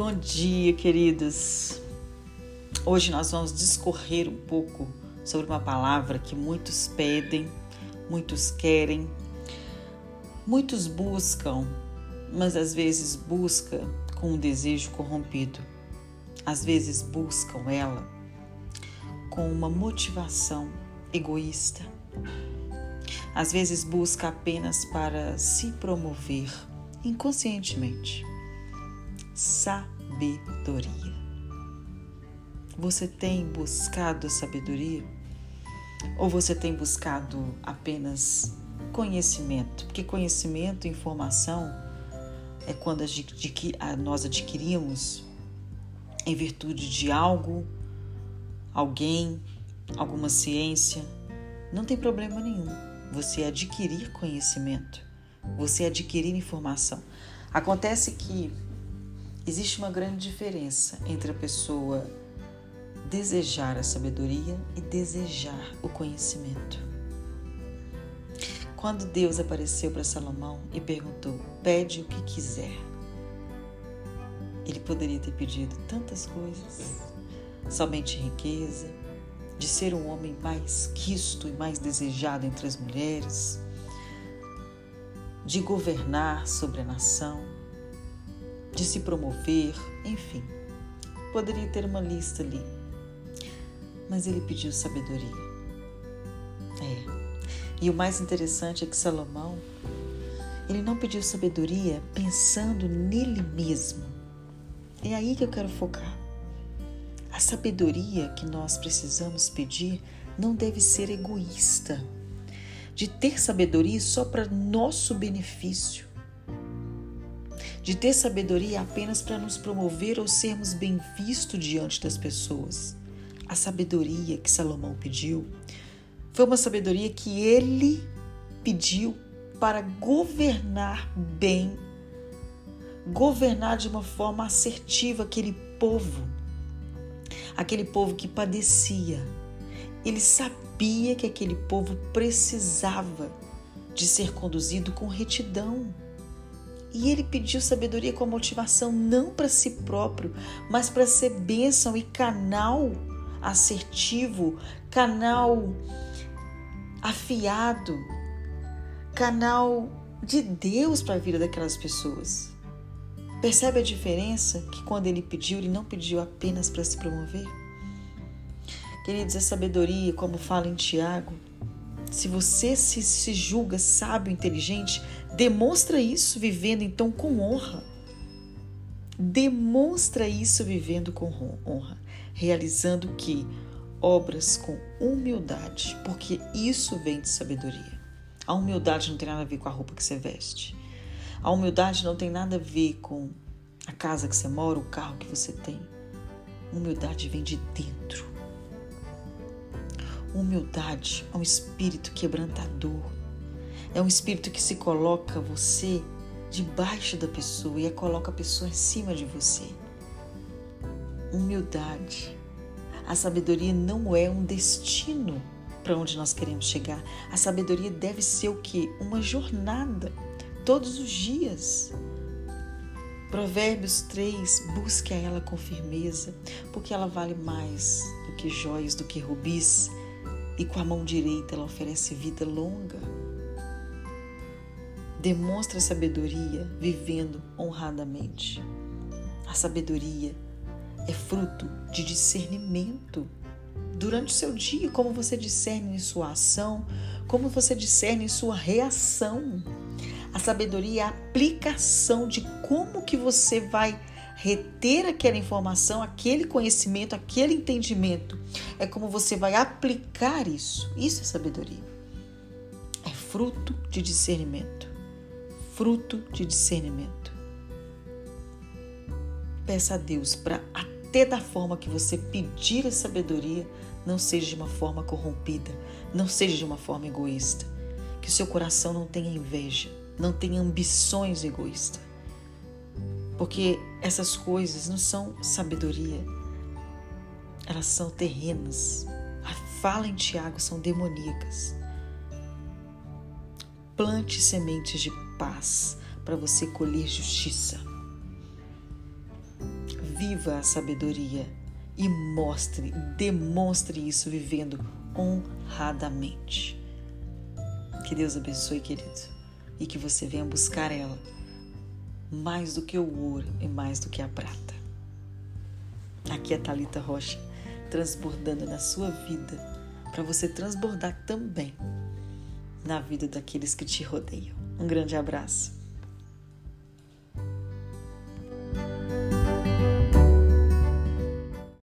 Bom dia, queridos. Hoje nós vamos discorrer um pouco sobre uma palavra que muitos pedem, muitos querem, muitos buscam, mas às vezes busca com um desejo corrompido. Às vezes buscam ela com uma motivação egoísta. Às vezes busca apenas para se promover inconscientemente. Sabedoria. Você tem buscado sabedoria? Ou você tem buscado apenas conhecimento? Porque conhecimento informação é quando nós adquirimos em virtude de algo, alguém, alguma ciência. Não tem problema nenhum você adquirir conhecimento, você adquirir informação. Acontece que existe uma grande diferença entre a pessoa desejar a sabedoria e desejar o conhecimento. Quando Deus apareceu para Salomão e perguntou: Pede o que quiser. Ele poderia ter pedido tantas coisas, somente riqueza, de ser um homem mais quisto e mais desejado entre as mulheres, de governar sobre a nação, de se promover, enfim. Poderia ter uma lista ali. Mas ele pediu sabedoria. É. E o mais interessante é que Salomão, ele não pediu sabedoria pensando nele mesmo. É aí que eu quero focar. A sabedoria que nós precisamos pedir não deve ser egoísta, de ter sabedoria só para nosso benefício de ter sabedoria apenas para nos promover ou sermos bem vistos diante das pessoas. A sabedoria que Salomão pediu foi uma sabedoria que ele pediu para governar bem, governar de uma forma assertiva aquele povo, aquele povo que padecia. Ele sabia que aquele povo precisava de ser conduzido com retidão e ele pediu sabedoria com a motivação não para si próprio, mas para ser bênção e canal assertivo, canal afiado, canal de Deus para a vida daquelas pessoas. Percebe a diferença que quando ele pediu, ele não pediu apenas para se promover? Queridos, a sabedoria, como fala em Tiago, se você se, se julga sábio, inteligente, demonstra isso vivendo então com honra. Demonstra isso vivendo com honra, realizando que obras com humildade, porque isso vem de sabedoria. A humildade não tem nada a ver com a roupa que você veste. A humildade não tem nada a ver com a casa que você mora, o carro que você tem. Humildade vem de dentro. Humildade é um espírito quebrantador. É um espírito que se coloca você debaixo da pessoa e coloca a pessoa em cima de você. Humildade. A sabedoria não é um destino para onde nós queremos chegar. A sabedoria deve ser o que? Uma jornada, todos os dias. Provérbios 3, busque a ela com firmeza, porque ela vale mais do que joias, do que rubis e com a mão direita ela oferece vida longa. Demonstra sabedoria vivendo honradamente. A sabedoria é fruto de discernimento. Durante o seu dia, como você discerne em sua ação, como você discerne em sua reação. A sabedoria é a aplicação de como que você vai reter aquela informação, aquele conhecimento, aquele entendimento. É como você vai aplicar isso. Isso é sabedoria. É fruto de discernimento. Fruto de discernimento. Peça a Deus para até da forma que você pedir a sabedoria, não seja de uma forma corrompida, não seja de uma forma egoísta. Que o seu coração não tenha inveja, não tenha ambições egoístas porque essas coisas não são sabedoria, elas são terrenas. A fala em Tiago são demoníacas. Plante sementes de paz para você colher justiça. viva a sabedoria e mostre, demonstre isso vivendo honradamente. Que Deus abençoe, querido, e que você venha buscar ela mais do que o ouro e mais do que a prata. Aqui é Talita Rocha, transbordando na sua vida, para você transbordar também na vida daqueles que te rodeiam. Um grande abraço.